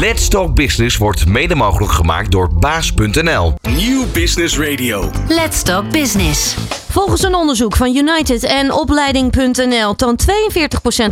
Let's Talk Business wordt mede mogelijk gemaakt door baas.nl. Nieuw Business Radio. Let's Talk Business. Volgens een onderzoek van United en opleiding.nl toont 42%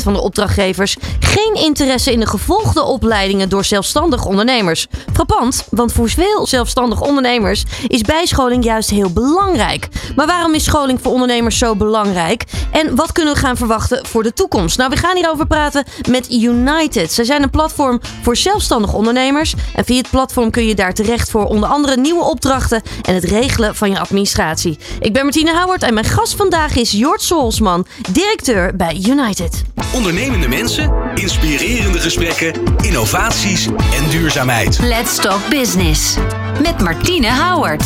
van de opdrachtgevers geen interesse in de gevolgde opleidingen door zelfstandig ondernemers. Frappant, want voor veel zelfstandig ondernemers is bijscholing juist heel belangrijk. Maar waarom is scholing voor ondernemers zo belangrijk? En wat kunnen we gaan verwachten voor de toekomst? Nou, we gaan hierover praten met United. Zij zijn een platform voor zelfstandig ondernemers. En via het platform kun je daar terecht voor onder andere nieuwe opdrachten en het regelen van je administratie. Ik ben Martine En mijn gast vandaag is Jort Solsman, directeur bij United. Ondernemende mensen, inspirerende gesprekken, innovaties en duurzaamheid. Let's Talk Business. Met Martine Howard.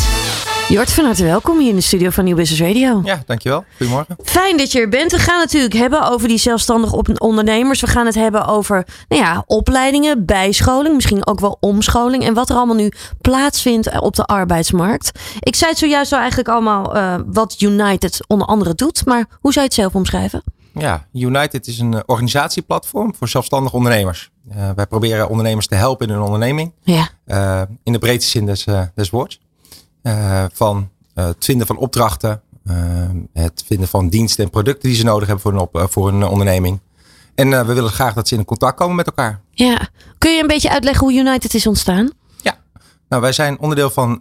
Jort, van harte welkom hier in de studio van Nieuw Business Radio. Ja, dankjewel. Goedemorgen. Fijn dat je er bent. We gaan het natuurlijk hebben over die zelfstandig op- ondernemers. We gaan het hebben over nou ja, opleidingen, bijscholing, misschien ook wel omscholing. En wat er allemaal nu plaatsvindt op de arbeidsmarkt. Ik zei het zojuist al eigenlijk allemaal eh, wat United onder andere doet. Maar hoe zou je het zelf omschrijven? Ja, United is een eh, organisatieplatform voor zelfstandig ondernemers. Uh, wij proberen ondernemers te helpen in hun onderneming. Ja. Uh, in de breedste zin des, des woords. Van het vinden van opdrachten, het vinden van diensten en producten die ze nodig hebben voor een, op, voor een onderneming. En we willen graag dat ze in contact komen met elkaar. Ja. Kun je een beetje uitleggen hoe United is ontstaan? Ja, nou, wij zijn onderdeel van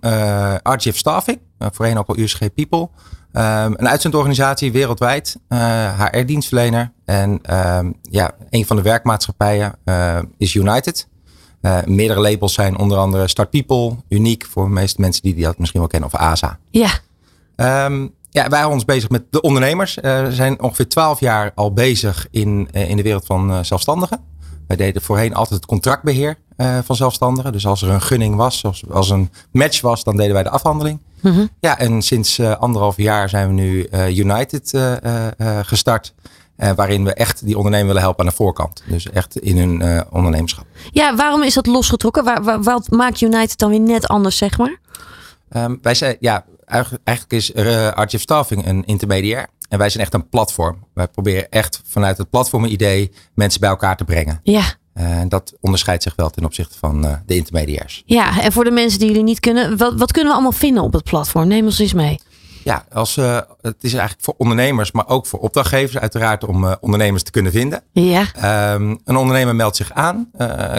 RGF Staffing, voorheen ook al USG People. Um, een uitzendorganisatie wereldwijd, uh, HR-dienstverlener. En um, ja, een van de werkmaatschappijen uh, is United. Uh, meerdere labels zijn onder andere Start People, Uniek voor de meeste mensen die dat misschien wel kennen, of ASA. Ja. Um, ja, wij houden ons bezig met de ondernemers. we zijn ongeveer twaalf jaar al bezig in, in de wereld van zelfstandigen. Wij deden voorheen altijd het contractbeheer van zelfstandigen. Dus als er een gunning was, als, als een match was, dan deden wij de afhandeling. Mm -hmm. Ja, en sinds anderhalf jaar zijn we nu United uh, gestart. waarin we echt die ondernemer willen helpen aan de voorkant. Dus echt in hun ondernemerschap. Ja, waarom is dat losgetrokken? Waar, waar, wat maakt United dan weer net anders, zeg maar? Um, wij zijn, ja, eigenlijk, is RGF Staffing een intermediair. En wij zijn echt een platform. Wij proberen echt vanuit het platformidee mensen bij elkaar te brengen. Ja. En dat onderscheidt zich wel ten opzichte van uh, de intermediairs. Ja, en voor de mensen die jullie niet kunnen, wat, wat kunnen we allemaal vinden op het platform? Neem ons eens mee. Ja, als, uh, het is eigenlijk voor ondernemers, maar ook voor opdrachtgevers uiteraard om uh, ondernemers te kunnen vinden. Ja. Um, een ondernemer meldt zich aan,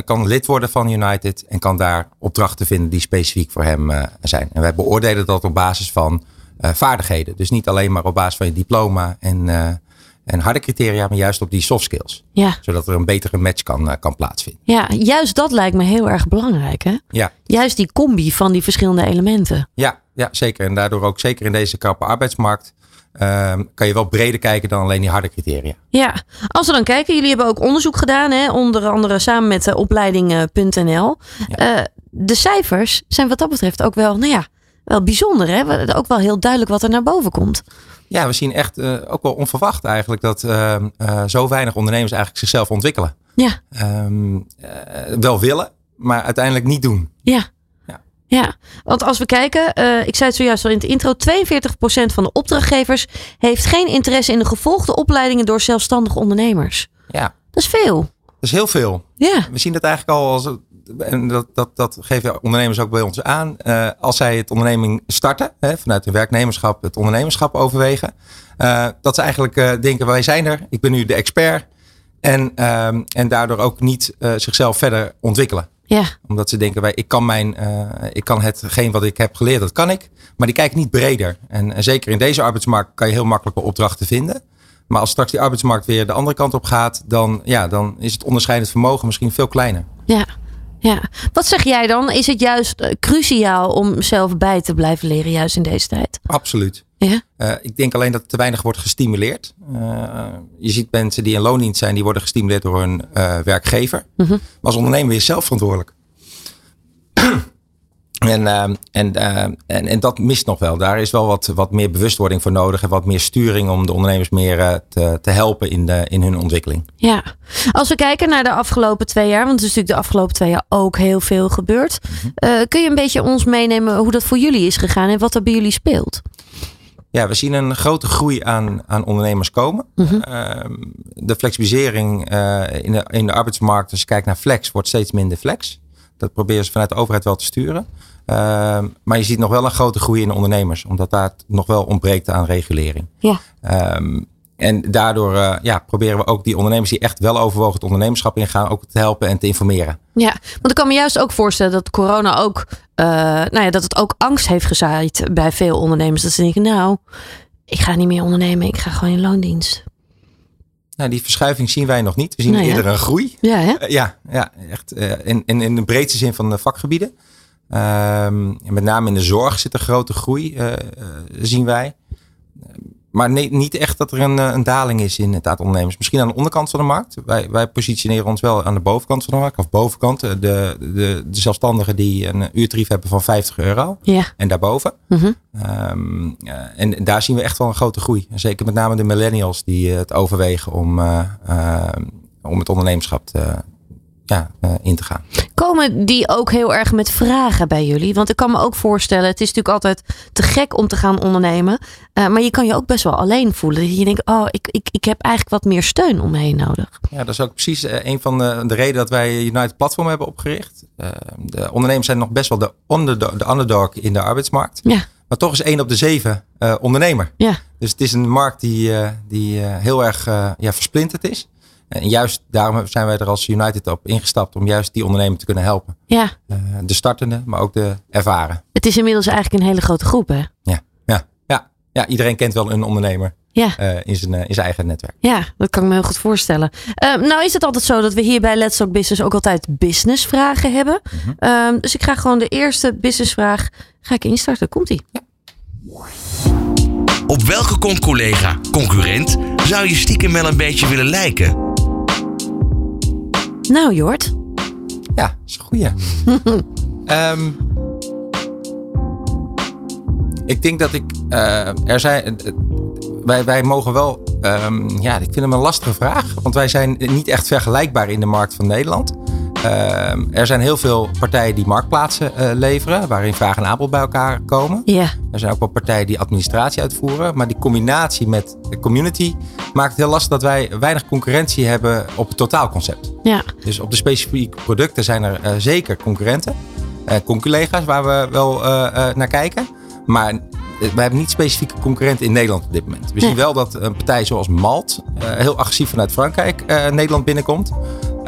kan lid worden van United en kan daar opdrachten vinden die specifiek voor hem zijn. En wij beoordelen dat op basis van vaardigheden. Dus niet alleen maar op basis van je diploma en en harde criteria, maar juist op die soft skills. Ja. Zodat er een betere match kan, kan plaatsvinden. Ja, juist dat lijkt me heel erg belangrijk. Hè? Ja. Juist die combi van die verschillende elementen. Ja, ja, zeker. En daardoor ook zeker in deze krappe arbeidsmarkt. Uh, kan je wel breder kijken dan alleen die harde criteria. Ja, als we dan kijken, jullie hebben ook onderzoek gedaan, hè? onder andere samen met de opleiding.nl. Ja. Uh, de cijfers zijn wat dat betreft ook wel, nou ja, wel bijzonder. Hè? Ook wel heel duidelijk wat er naar boven komt. Ja, we zien echt uh, ook wel onverwacht eigenlijk dat uh, uh, zo weinig ondernemers eigenlijk zichzelf ontwikkelen. Ja. Um, wel willen, maar uiteindelijk niet doen. Ja. Ja, want als we kijken, ik zei het zojuist al in het intro, 42% van de opdrachtgevers heeft geen interesse in de gevolgde opleidingen door zelfstandige ondernemers. Ja. Dat is veel. Dat is heel veel. Ja. We zien dat eigenlijk al als en dat, dat, dat geven ondernemers ook bij ons aan. Uh, als zij het onderneming starten, hè, vanuit hun werknemerschap, het ondernemerschap overwegen. Uh, dat ze eigenlijk denken, wij zijn er, ik ben nu de expert. En, en daardoor ook niet zichzelf verder ontwikkelen. Ja. Omdat ze denken, wij, ik, kan mijn, ik kan hetgeen wat ik heb geleerd, dat kan ik. Maar die kijken niet breder. En, en zeker in deze arbeidsmarkt kan je heel makkelijk opdrachten vinden. Maar als straks die arbeidsmarkt weer de andere kant op gaat, dan, ja, dan is het onderscheidend vermogen misschien veel kleiner. Ja. Ja, wat zeg jij dan? Is het juist cruciaal om zelf bij te blijven leren, juist in deze tijd? Absoluut. Ja? Uh, ik denk alleen dat te weinig wordt gestimuleerd. Uh, je ziet mensen die in loondienst zijn, die worden gestimuleerd door hun uh, werkgever. -hmm. Maar als ondernemer ben je zelf verantwoordelijk. En, uh, en, en, en dat mist nog wel. Daar is wel wat, wat meer bewustwording voor nodig. En wat meer sturing om de ondernemers meer te, te helpen in, de, in hun ontwikkeling. Ja, als we kijken naar de afgelopen twee jaar. Want er is natuurlijk de afgelopen twee jaar ook heel veel gebeurd. -hmm. kun je een beetje ons meenemen hoe dat voor jullie is gegaan. En wat er bij jullie speelt? Ja, we zien een grote groei aan, aan ondernemers komen. Mm -hmm. de flexibilisering in, de, in de arbeidsmarkt, als je kijkt naar flex, wordt steeds minder flex. Dat proberen ze vanuit de overheid wel te sturen. Ehm, maar je ziet nog wel een grote groei in de ondernemers. Omdat daar nog wel ontbreekt aan regulering. Ja. Ehm, en daardoor uh, ja, proberen we ook die ondernemers die echt wel overwogen het ondernemerschap ingaan, ook te helpen en te informeren. Ja, want ik kan me juist ook voorstellen dat corona ook, uh, nou ja, dat het ook angst heeft gezaaid bij veel ondernemers. Dat ze denken, nou, ik ga niet meer ondernemen, ik ga gewoon in loondienst. Nou, die verschuiving zien wij nog niet. We zien hè? eerder een groei. Ja, hè? Uh, ja, ja, echt in, in, in de breedste zin van de vakgebieden. Um, met name in de zorg zit een grote groei, zien wij. Maar nee, niet echt dat er een, een daling is in het aantal ondernemers. Misschien aan de onderkant van de markt. Wij, wij positioneren ons wel aan de bovenkant van de markt. Of bovenkant. De, de, de zelfstandigen die een uurtarief hebben van 50 euro. Ja. En daarboven. Mm -hmm. um, en daar zien we echt wel een grote groei. Zeker met name de millennials die het overwegen om, uh, om het ondernemerschap te, ja, uh, in te gaan. Komen die ook heel erg met vragen bij jullie? Want ik kan me ook voorstellen, het is natuurlijk altijd te gek om te gaan ondernemen. Uh, maar je kan je ook best wel alleen voelen. Je denkt, oh, ik, ik, ik heb eigenlijk wat meer steun om me heen nodig. Ja, dat is ook precies uh, een van de, de redenen dat wij United Platform hebben opgericht. Uh, de ondernemers zijn nog best wel de underdog, de underdog in de arbeidsmarkt. Ja. Maar toch is één op de zeven ondernemer. Ja. Dus het is een markt die, die heel erg ja, versplinterd is. En juist daarom zijn wij er als United op ingestapt om juist die ondernemer te kunnen helpen. Ja. Uh, de startende, maar ook de ervaren. Het is inmiddels eigenlijk een hele grote groep, hè? Ja, ja, ja. ja iedereen kent wel een ondernemer. Ja. Uh, in, zijn, uh, in zijn eigen netwerk. Ja, dat kan ik me heel goed voorstellen. nou is het altijd zo dat we hier bij Let's Talk Business ook altijd businessvragen hebben. Mhm. Mm -hmm. dus ik ga gewoon de eerste businessvraag ga ik instarten. Komt-ie. Ja. Op welke con-collega, concurrent, zou je stiekem wel een beetje willen lijken? Nou, Jort. Ja, dat is een goeie. um, ik denk dat ik. Uh, er zijn. Uh, wij, wij mogen wel. Um, ja, ik vind hem een lastige vraag. Want wij zijn niet echt vergelijkbaar in de markt van Nederland. Uh, er zijn heel veel partijen die marktplaatsen uh, leveren, waarin vraag en aanbod bij elkaar komen. Ja. Er zijn ook wel partijen die administratie uitvoeren. Maar die combinatie met de community maakt het heel lastig dat wij weinig concurrentie hebben op het totaalconcept. Ja. Dus op de specifieke producten zijn er uh, zeker concurrenten, uh, conculega's waar we wel naar kijken. Maar we hebben niet specifieke concurrenten in Nederland op dit moment. We zien wel dat een partij zoals Malt heel agressief vanuit Frankrijk Nederland binnenkomt.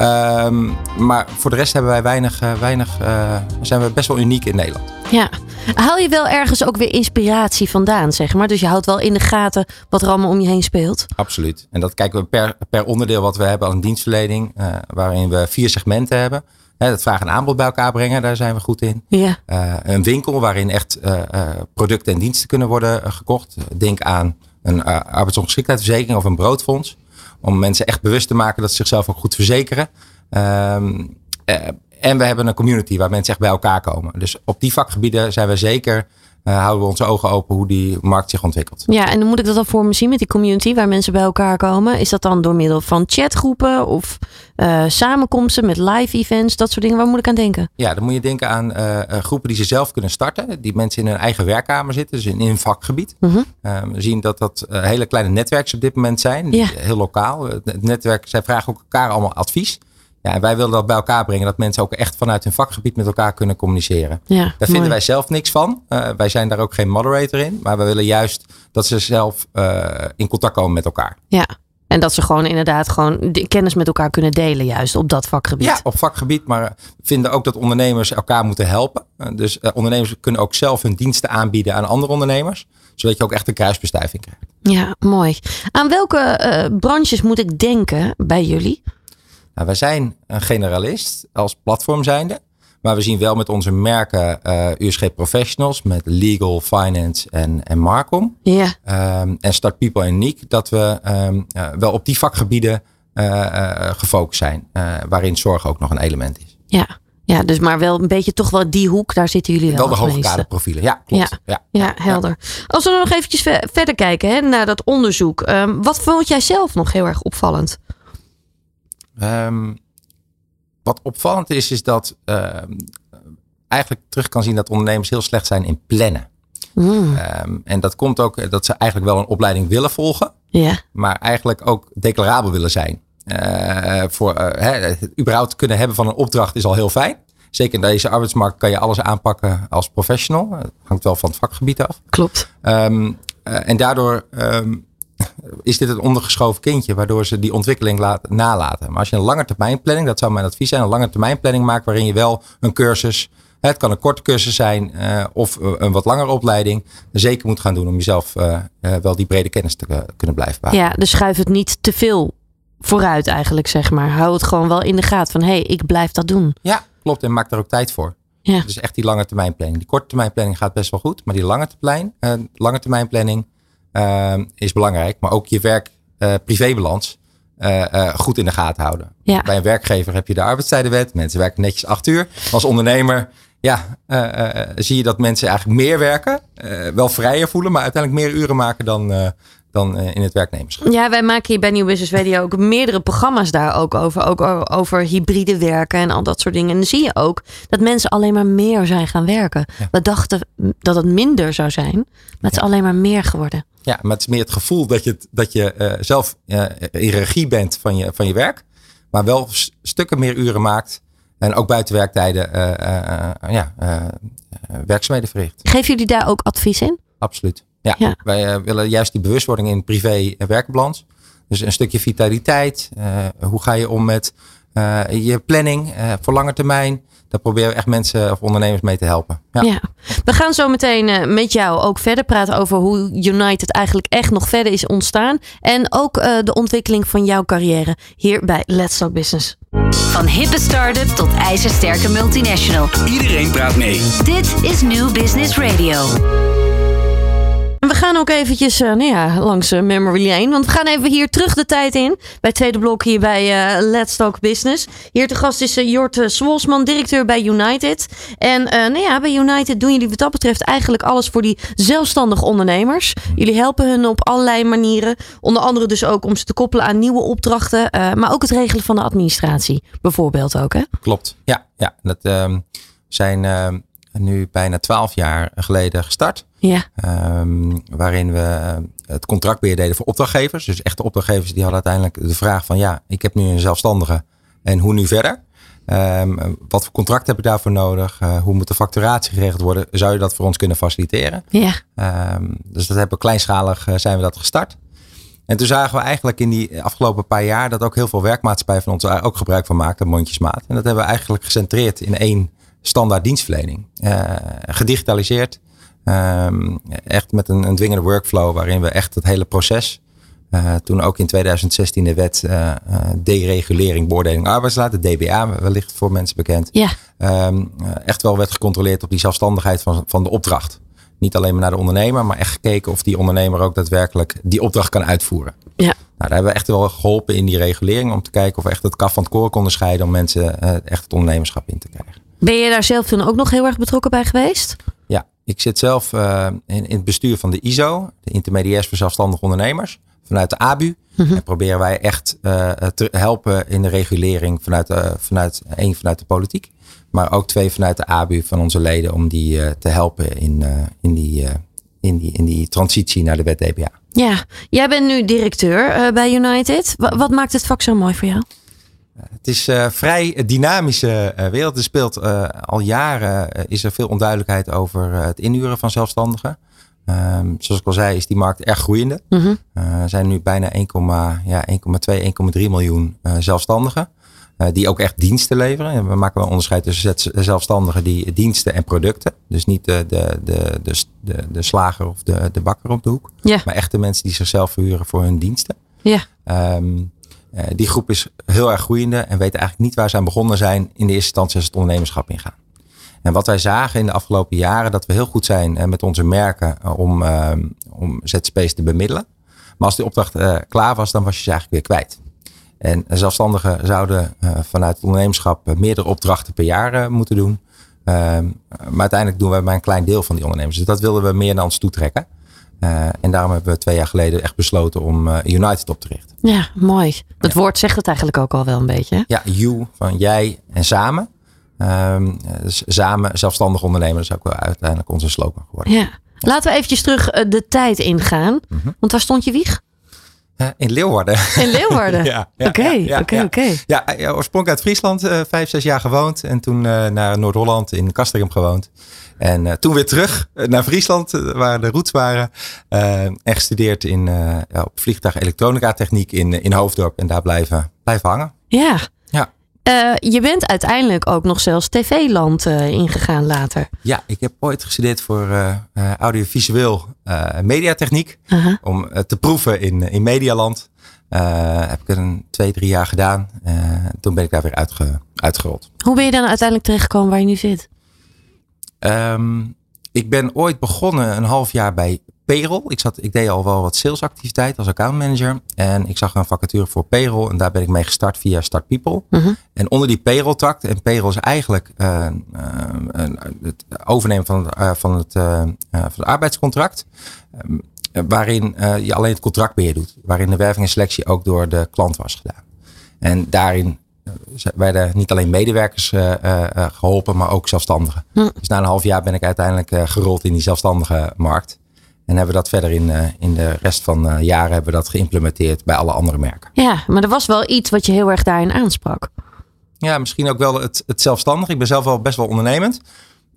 Um, maar voor de rest hebben wij weinig, uh, weinig uh, zijn we best wel uniek in Nederland. Ja. Haal je wel ergens ook weer inspiratie vandaan, zeg maar? Dus je houdt wel in de gaten wat er allemaal om je heen speelt? Absoluut. En dat kijken we per, per onderdeel wat we hebben aan dienstverlening. Uh, waarin we vier segmenten hebben. Hè, het vraag en aanbod bij elkaar brengen, daar zijn we goed in. Ja. een winkel waarin echt producten en diensten kunnen worden gekocht. Denk aan een arbeidsongeschiktheidsverzekering of een broodfonds om mensen echt bewust te maken dat ze zichzelf ook goed verzekeren. Um, uh, en we hebben een community waar mensen echt bij elkaar komen. Dus op die vakgebieden zijn we zeker, uh, houden we onze ogen open hoe die markt zich ontwikkelt. Ja, en dan moet ik dat dan voor me zien met die community waar mensen bij elkaar komen. Is dat dan door middel van chatgroepen of uh, samenkomsten met live events, dat soort dingen? Waar moet ik aan denken? Ja, dan moet je denken aan uh, groepen die ze zelf kunnen starten. Die mensen in hun eigen werkkamer zitten, dus in, een vakgebied. -huh. we zien dat dat hele kleine netwerken op dit moment zijn. Ja. Heel lokaal. Het netwerk, zij vragen ook elkaar allemaal advies. Ja, wij willen dat bij elkaar brengen. Dat mensen ook echt vanuit hun vakgebied met elkaar kunnen communiceren. Ja, daar vinden wij zelf niks van. Uh, wij zijn daar ook geen moderator in. Maar we willen juist dat ze zelf uh, in contact komen met elkaar. Ja, en dat ze gewoon inderdaad gewoon de kennis met elkaar kunnen delen, juist op dat vakgebied. Ja, op vakgebied. Maar we vinden ook dat ondernemers elkaar moeten helpen. Dus ondernemers kunnen ook zelf hun diensten aanbieden aan andere ondernemers. Zodat je ook echt een kruisbestuiving krijgt. Ja, mooi. Aan welke branches moet ik denken bij jullie? Nou, wij zijn een generalist als platform zijnde. Maar we zien wel met onze merken uh, USG Professionals, met Legal, Finance en, en Marcom. Ja. Um, en Start People en Unique, dat we um, uh, wel op die vakgebieden uh, gefocust zijn. waarin zorg ook nog een element is. Ja. Ja, dus maar wel een beetje toch wel die hoek, daar zitten jullie wel. Wel de hoogkaderprofielen, ja, klopt. Ja, ja, ja helder. Ja. Als we nog eventjes ver verder kijken hè, naar dat onderzoek. Um, wat vond jij zelf nog heel erg opvallend? Um, wat opvallend is, is dat uh, eigenlijk terug kan zien dat ondernemers heel slecht zijn in plannen. Mm. Um, en dat komt ook dat ze eigenlijk wel een opleiding willen volgen, maar eigenlijk ook declarabel willen zijn. Uh, voor uh, überhaupt kunnen hebben van een opdracht is al heel fijn. zeker in deze arbeidsmarkt kan je alles aanpakken als professional. Het hangt wel van het vakgebied af. Klopt. Ehm, eh, en daardoor ehm, is dit een ondergeschoven kindje, waardoor ze die ontwikkeling laat, nalaten. Maar als je een lange termijn planning, dat zou mijn advies zijn, een lange termijn planning maakt waarin je wel een cursus, het kan een korte cursus zijn eh, of eh, een wat langere opleiding, zeker moet gaan doen om jezelf eh, wel die brede kennis te kunnen blijven. Ja, dus schuif het niet te veel vooruit eigenlijk, zeg maar. Hou het gewoon wel in de gaten van, hé, hey, ik blijf dat doen. Ja, klopt. En maak daar ook tijd voor. Ja. Dus echt die lange termijn planning. Die korte termijn planning gaat best wel goed. Maar die lange termijn, lange termijn planning is belangrijk. Maar ook je werk-privébalans eh, eh, goed in de gaten houden. Ja. Bij een werkgever heb je de arbeidstijdenwet. Mensen werken netjes acht uur. Als ondernemer ja, eh, eh, zie je dat mensen eigenlijk meer werken. eh, wel vrijer voelen, maar uiteindelijk meer uren maken dan, eh, dan eh, in het werknemerschap. Ja, wij maken hier bij Nieuw Business Radio ook meerdere programma's daar ook over. Ook over hybride werken en al dat soort dingen. En dan zie je ook dat mensen alleen maar meer zijn gaan werken. We dachten dat het minder zou zijn, maar het is alleen maar meer geworden. Ja, maar het is meer het gevoel dat je, dat je eh, zelf eh, in regie bent van je, van je werk. Maar wel stukken meer uren maakt. En ook buiten werktijden ja, werkzaamheden verricht. Geven jullie daar ook advies in? Absoluut. Ja, Ja. wij eh, willen juist die bewustwording in privé en werkbalans. Dus een stukje vitaliteit. eh, hoe ga je om met eh, je planning eh, voor lange termijn? Daar proberen we echt mensen of ondernemers mee te helpen. Ja. Ja. We gaan zo meteen eh, met jou ook verder praten over hoe United eigenlijk echt nog verder is ontstaan. En ook eh, de ontwikkeling van jouw carrière hier bij Let's Talk Business. Van hippe start-up tot ijzersterke multinational. Iedereen praat mee. Dit is New Business Radio. We gaan ook eventjes eh, nou ja, langs eh, Memory Lane. Want we gaan even hier terug de tijd in. Bij het tweede blok hier bij eh, Let's Talk Business. Hier te gast is uh, Jort Swolsman, directeur bij United. En eh, nou ja, bij United doen jullie wat dat betreft eigenlijk alles voor die zelfstandige ondernemers. Jullie helpen hun op allerlei manieren. Onder andere dus ook om ze te koppelen aan nieuwe opdrachten. maar ook het regelen van de administratie. Bijvoorbeeld ook hè? Klopt. Ja, ja. Dat ehm, zijn ehm, nu bijna twaalf jaar geleden gestart. Ja, Ehm, waarin we eh, het contractbeheer deden voor opdrachtgevers. Dus echte opdrachtgevers die hadden uiteindelijk de vraag van ja, ik heb nu een zelfstandige en hoe nu verder? Ehm, wat voor contract heb ik daarvoor nodig? Eh, hoe moet de facturatie geregeld worden? Zou je dat voor ons kunnen faciliteren? ja, Ehm, dus dat hebben we kleinschalig eh, zijn we dat gestart. En toen zagen we eigenlijk in die afgelopen paar jaar dat ook heel veel werkmaatschappijen van ons daar ook gebruik van maakten, mondjesmaat. En dat hebben we eigenlijk gecentreerd in één standaard dienstverlening. Eh, gedigitaliseerd. Ehm, echt met een, een dwingende workflow waarin we echt het hele proces. eh, toen ook in 2016 de wet eh, deregulering beoordeling arbeidslaat, de DBA, wellicht voor mensen bekend ja. ehm, eh, echt wel werd gecontroleerd op die zelfstandigheid van, van de opdracht. Niet alleen maar naar de ondernemer, maar echt gekeken of die ondernemer ook daadwerkelijk die opdracht kan uitvoeren. ja. Nou, daar hebben we echt wel geholpen in die regulering om te kijken of we echt het kaf van het koren konden scheiden om mensen echt het ondernemerschap in te krijgen. Ben je daar zelf toen ook nog heel erg betrokken bij geweest? Ja, ik zit zelf eh, in, in het bestuur van de ISO, de Intermediairs voor Zelfstandige Ondernemers, vanuit de ABU. En proberen wij echt eh, te helpen in de regulering vanuit, eh, vanuit één vanuit de politiek, maar ook twee vanuit de ABU van onze leden om die eh, te helpen in, eh, in, die, eh, in, die, in die transitie naar de wet DBA. Ja, jij bent nu directeur eh, bij United. Wa- wat maakt het vak zo mooi voor jou? Het is een vrij dynamische eh, wereld. Er speelt eh, al jaren eh, is er veel onduidelijkheid over eh, het inhuren van zelfstandigen. Ehm, zoals ik al zei, is die markt erg groeiende. Mhm. Eh, er zijn nu bijna 1,2, ja, 1,2, 1,3 miljoen eh, zelfstandigen. eh, die ook echt diensten leveren. En we maken wel onderscheid tussen zelfstandigen die diensten en producten. Dus niet de, de, de, de, de, de slager of de, de bakker op de hoek. Maar echt de mensen die zichzelf verhuren voor hun diensten. Ja, Ehm, eh, die groep is heel erg groeiende en weten eigenlijk niet waar ze aan begonnen zijn in de eerste instantie als het ondernemerschap ingaan. En wat wij zagen in de afgelopen jaren, dat we heel goed zijn eh, met onze merken eh, om, ehm, om ZZP's te bemiddelen. Maar als die opdracht klaar was, dan was je ze eigenlijk weer kwijt. En zelfstandigen zouden vanuit het ondernemerschap meerdere opdrachten per jaar moeten doen. Ehm, maar uiteindelijk doen wij maar een klein deel van die ondernemers. Dus dat wilden we meer naar ons toe Eh, en daarom hebben we twee jaar geleden echt besloten om eh, United op te richten. ja mooi. Het woord zegt het eigenlijk ook al wel een beetje. hè? Ja, you van jij en samen. Dus samen zelfstandig ondernemen, dat is ook wel uiteindelijk onze slogan geworden. Ja. Laten we eventjes terug de tijd ingaan. Mhm. Want waar stond je wieg? Eh, in Leeuwarden. In Leeuwarden? ja. Oké, oké, oké. Ja, ja, oorspronkelijk uit Friesland, eh, vijf, zes jaar gewoond. En toen eh, naar Noord-Holland in Castricum gewoond. En eh, toen weer terug eh, naar Friesland, eh, waar de roots waren. eh, en gestudeerd in, eh, ja, op vliegtuig elektronica techniek in, in Hoofddorp. En daar blijven, blijven hangen. Ja. Eh, je bent uiteindelijk ook nog zelfs tv-land eh, ingegaan later. Ja, ik heb ooit gestudeerd voor eh, audiovisueel mediatechniek. Om te proeven in, in Medialand. Heb ik er een twee, drie jaar gedaan. Toen ben ik daar weer uitge, uitgerold. Hoe ben je dan uiteindelijk terechtgekomen waar je nu zit? Ehm, ik ben ooit begonnen een half jaar bij Payroll. Ik, zat, ik deed al wel wat salesactiviteit als accountmanager. En ik zag een vacature voor Payroll. En daar ben ik mee gestart via Start People. Mhm. En onder die Payroll takt. En Payroll is eigenlijk eh, eh, het overnemen van het, eh, van het, van het arbeidscontract. Ehm, waarin je alleen het contractbeheer doet. Waarin de werving en selectie ook door de klant was gedaan. En daarin werden niet alleen medewerkers eh, eh, eh, geholpen, maar ook zelfstandigen. Hm. Dus na een half jaar ben ik uiteindelijk gerold in die zelfstandige markt. En hebben we dat verder in, eh, in de rest van eh jaren hebben we dat geïmplementeerd bij alle andere merken. Ja, maar er was wel iets wat je heel erg daarin aansprak. Ja, misschien ook wel het, het zelfstandig. Ik ben zelf wel best wel ondernemend.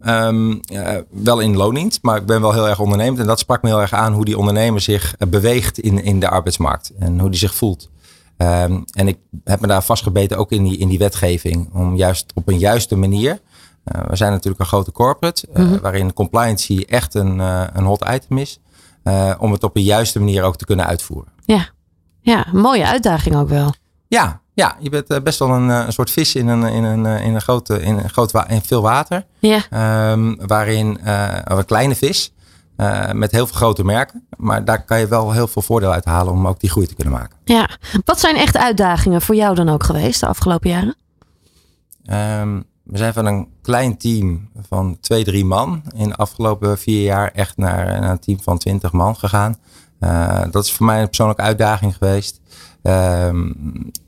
Ehm, eh, wel in loondienst, maar ik ben wel heel erg ondernemend. En dat sprak me heel erg aan hoe die ondernemer zich eh, beweegt in, in de arbeidsmarkt. En hoe die zich voelt. Ehm, en ik heb me daar vastgebeten ook in die, in die wetgeving. Om juist op een juiste manier. Eh, we zijn natuurlijk een grote corporate. eh, Waarin compliancy echt een, eh, een hot item is. om het op een juiste manier ook te kunnen uitvoeren. Ja, ja mooie uitdaging ook wel. Ja, ja je bent best wel een, een soort vis in een, in een, in een, grote, in een groot wa- in veel water. Ja, Ehm, waarin een kleine vis met heel veel grote merken. Maar daar kan je wel heel veel voordeel uit halen om ook die groei te kunnen maken. ja. Wat zijn echt uitdagingen voor jou dan ook geweest de afgelopen jaren? Ehm, we zijn van een klein team van twee, drie man in de afgelopen vier jaar echt naar, naar een team van twintig man gegaan. Eh, dat is voor mij een persoonlijke uitdaging geweest. Ehm,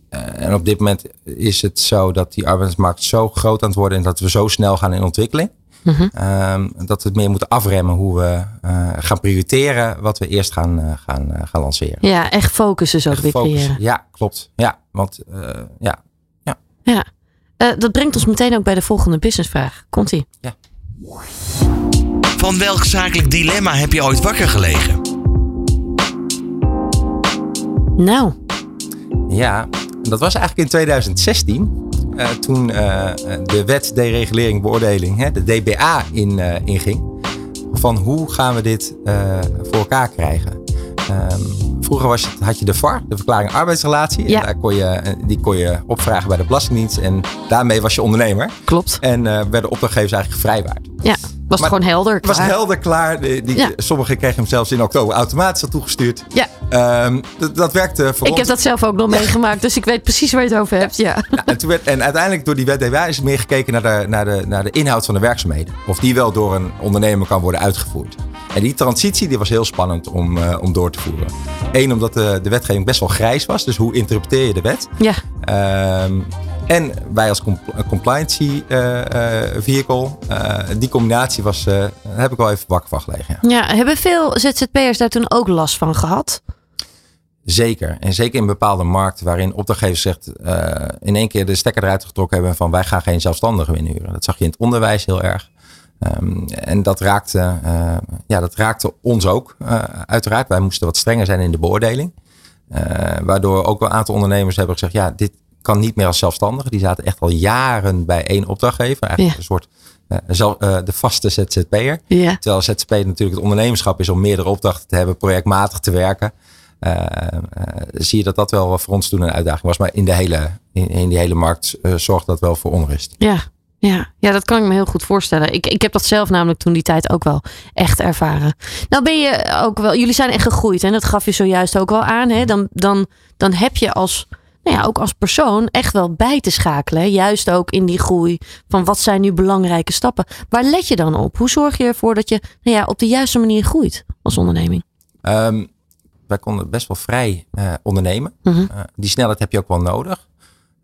eh, en op dit moment is het zo dat die arbeidsmarkt zo groot aan het worden en dat we zo snel gaan in ontwikkeling. Mhm. Ehm, dat we het meer moeten afremmen hoe we eh, gaan prioriteren wat we eerst gaan, gaan, gaan lanceren. Ja, echt focus is ook weer Focus. creëren. Ja, klopt. Ja, want ja, Ja. Eh, dat brengt ons meteen ook bij de volgende businessvraag. Komt-ie. Van welk zakelijk dilemma heb je ooit wakker gelegen? Nou, Ja, dat was eigenlijk in 2016. eh, toen eh, de wet deregulering beoordeling, hè, de DBA, in, eh, inging. Van hoe gaan we dit eh, voor elkaar krijgen? Ehm, vroeger was het, had je de VAR, de verklaring arbeidsrelatie. Ja. En daar kon je, eh, die kon je opvragen bij de Belastingdienst. En daarmee was je ondernemer. klopt. En eh, werden opdrachtgevers eigenlijk gevrijwaard. Ja, was Maar- gewoon helder. Het was klaar. helder klaar. Die, die, Ja. Sommigen kregen hem zelfs in oktober automatisch al toegestuurd. Ja, Ehm, dat, werkte voor ik ons. heb dat zelf ook nog meegemaakt, dus ik weet precies waar je het over hebt. Ja. Ja, en, toen werd, en uiteindelijk door die wet DWA is er meer gekeken naar de, naar, de, naar de inhoud van de werkzaamheden. Of die wel door een ondernemer kan worden uitgevoerd. En die transitie die was heel spannend om, eh, om door te voeren. Eén, omdat de, de wetgeving best wel grijs was. Dus hoe interpreteer je de wet? Ja, Ehm, en wij als compliancy eh, eh, vehicle, eh, die combinatie was, daar heb ik wel even wakker van gelegen. Ja. ja, hebben veel ZZP'ers daar toen ook last van gehad? Zeker. En zeker in bepaalde markten waarin opdrachtgever zegt in één keer de stekker eruit getrokken hebben van wij gaan geen zelfstandigen inhuren. Dat zag je in het onderwijs heel erg. Ehm, en dat raakte, eh, ja, dat raakte ons ook eh, uiteraard. Wij moesten wat strenger zijn in de beoordeling. Eh, waardoor ook een aantal ondernemers hebben gezegd ja, dit kan niet meer als zelfstandige. Die zaten echt al jaren bij één opdrachtgever. Eigenlijk Ja. een soort zelf- de vaste ZZP'er. Ja. Terwijl ZZP natuurlijk het ondernemerschap is om meerdere opdrachten te hebben, projectmatig te werken. Zie je dat dat wel voor ons toen een uitdaging was. Maar in, de hele, in, in die hele markt zorgt dat wel voor onrust. Ja, ja, ja, dat kan ik me heel goed voorstellen. Ik, ik heb dat zelf namelijk toen die tijd ook wel echt ervaren. Nou ben je ook wel, jullie zijn echt gegroeid en dat gaf je zojuist ook wel aan. Hè? Dan, dan, dan heb je als, nou ja, ook als persoon echt wel bij te schakelen. hè. Juist ook in die groei van wat zijn nu belangrijke stappen. Waar let je dan op? Hoe zorg je ervoor dat je nou ja, op de juiste manier groeit als onderneming? Ehm, wij konden best wel vrij eh, ondernemen. Mhm. Eh, die snelheid heb je ook wel nodig.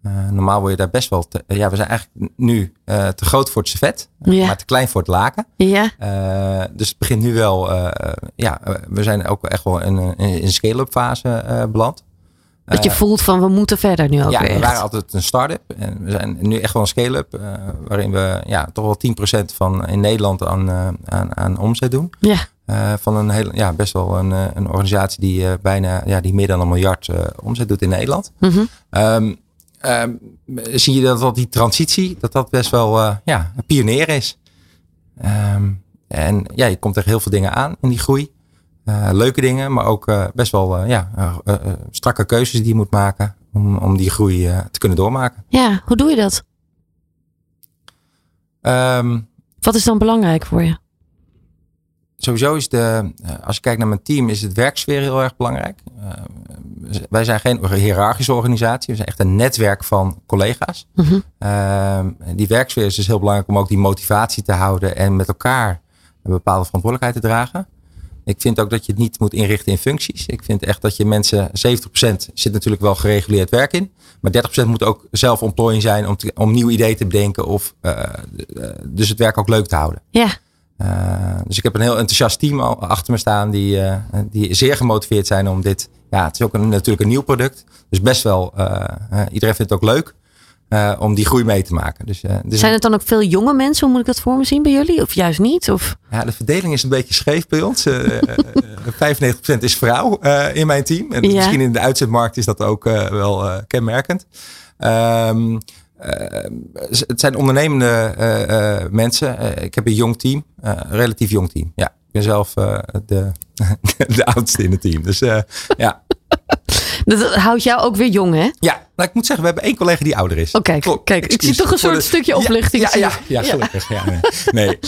Eh, normaal word je daar best wel. Te, ja, we zijn eigenlijk nu uh, te groot voor het servet, Ja. maar te klein voor het laken. Ja, dus het begint nu wel. Ja, we zijn ook echt wel in, een- in een scale-up fase beland. dat je Eh, voelt van we moeten verder nu ook ja, weer we waren altijd een start-up. En we zijn nu echt wel een scale-up. waarin we ja, toch wel 10% van in Nederland aan, aan, aan omzet doen. Ja, van een hele, ja, best wel een, een organisatie die bijna ja, die meer dan een miljard omzet doet in Nederland. Um, um, zie je dat, dat die transitie, dat dat best wel uh, ja, een pionier is. Um, en ja, je komt tegen heel veel dingen aan in die groei. Uh, leuke dingen, maar ook uh, best wel ja, strakke keuzes die je moet maken om, om die groei te kunnen doormaken. ja, hoe doe je dat? Um, Wat is dan belangrijk voor je? Sowieso is de, uh, als je kijkt naar mijn team, is het werksfeer heel erg belangrijk. Uh, wij zijn geen hiërarchische organisatie, we zijn echt een netwerk van collega's. Mm -hmm. uh, die werksfeer is dus heel belangrijk om ook die motivatie te houden en met elkaar een bepaalde verantwoordelijkheid te dragen. Ik vind ook dat je het niet moet inrichten in functies. Ik vind echt dat je mensen, 70% zit natuurlijk wel gereguleerd werk in. Maar 30% moet ook zelf ontplooiing zijn om, te, om nieuwe ideeën te bedenken. Of uh, dus het werk ook leuk te houden. Ja. Uh, dus ik heb een heel enthousiast team achter me staan die, uh, die zeer gemotiveerd zijn om dit. Ja, het is ook een, natuurlijk een nieuw product. Dus best wel, uh, iedereen vindt het ook leuk om die groei mee te maken. Dus, dus zijn het dan ook veel jonge mensen? Hoe moet ik dat voor me zien bij jullie? Of juist niet? Of? Ja, de verdeling is een beetje scheef bij ons. 95% is vrouw in mijn team. En Ja. misschien in de uitzetmarkt is dat ook wel kenmerkend. Um, uh, het zijn ondernemende uh, uh, mensen. ik heb een jong team, een relatief jong team. Ja, ik ben zelf de, de oudste in het team. Dus ja. Dat houdt jou ook weer jong, hè? Ja, nou, ik moet zeggen, we hebben één collega die ouder is. Oh, kijk, ik zie toch een soort de... stukje oplichting. Ja, ja, ja, ja, gelukkig. Ja. nee.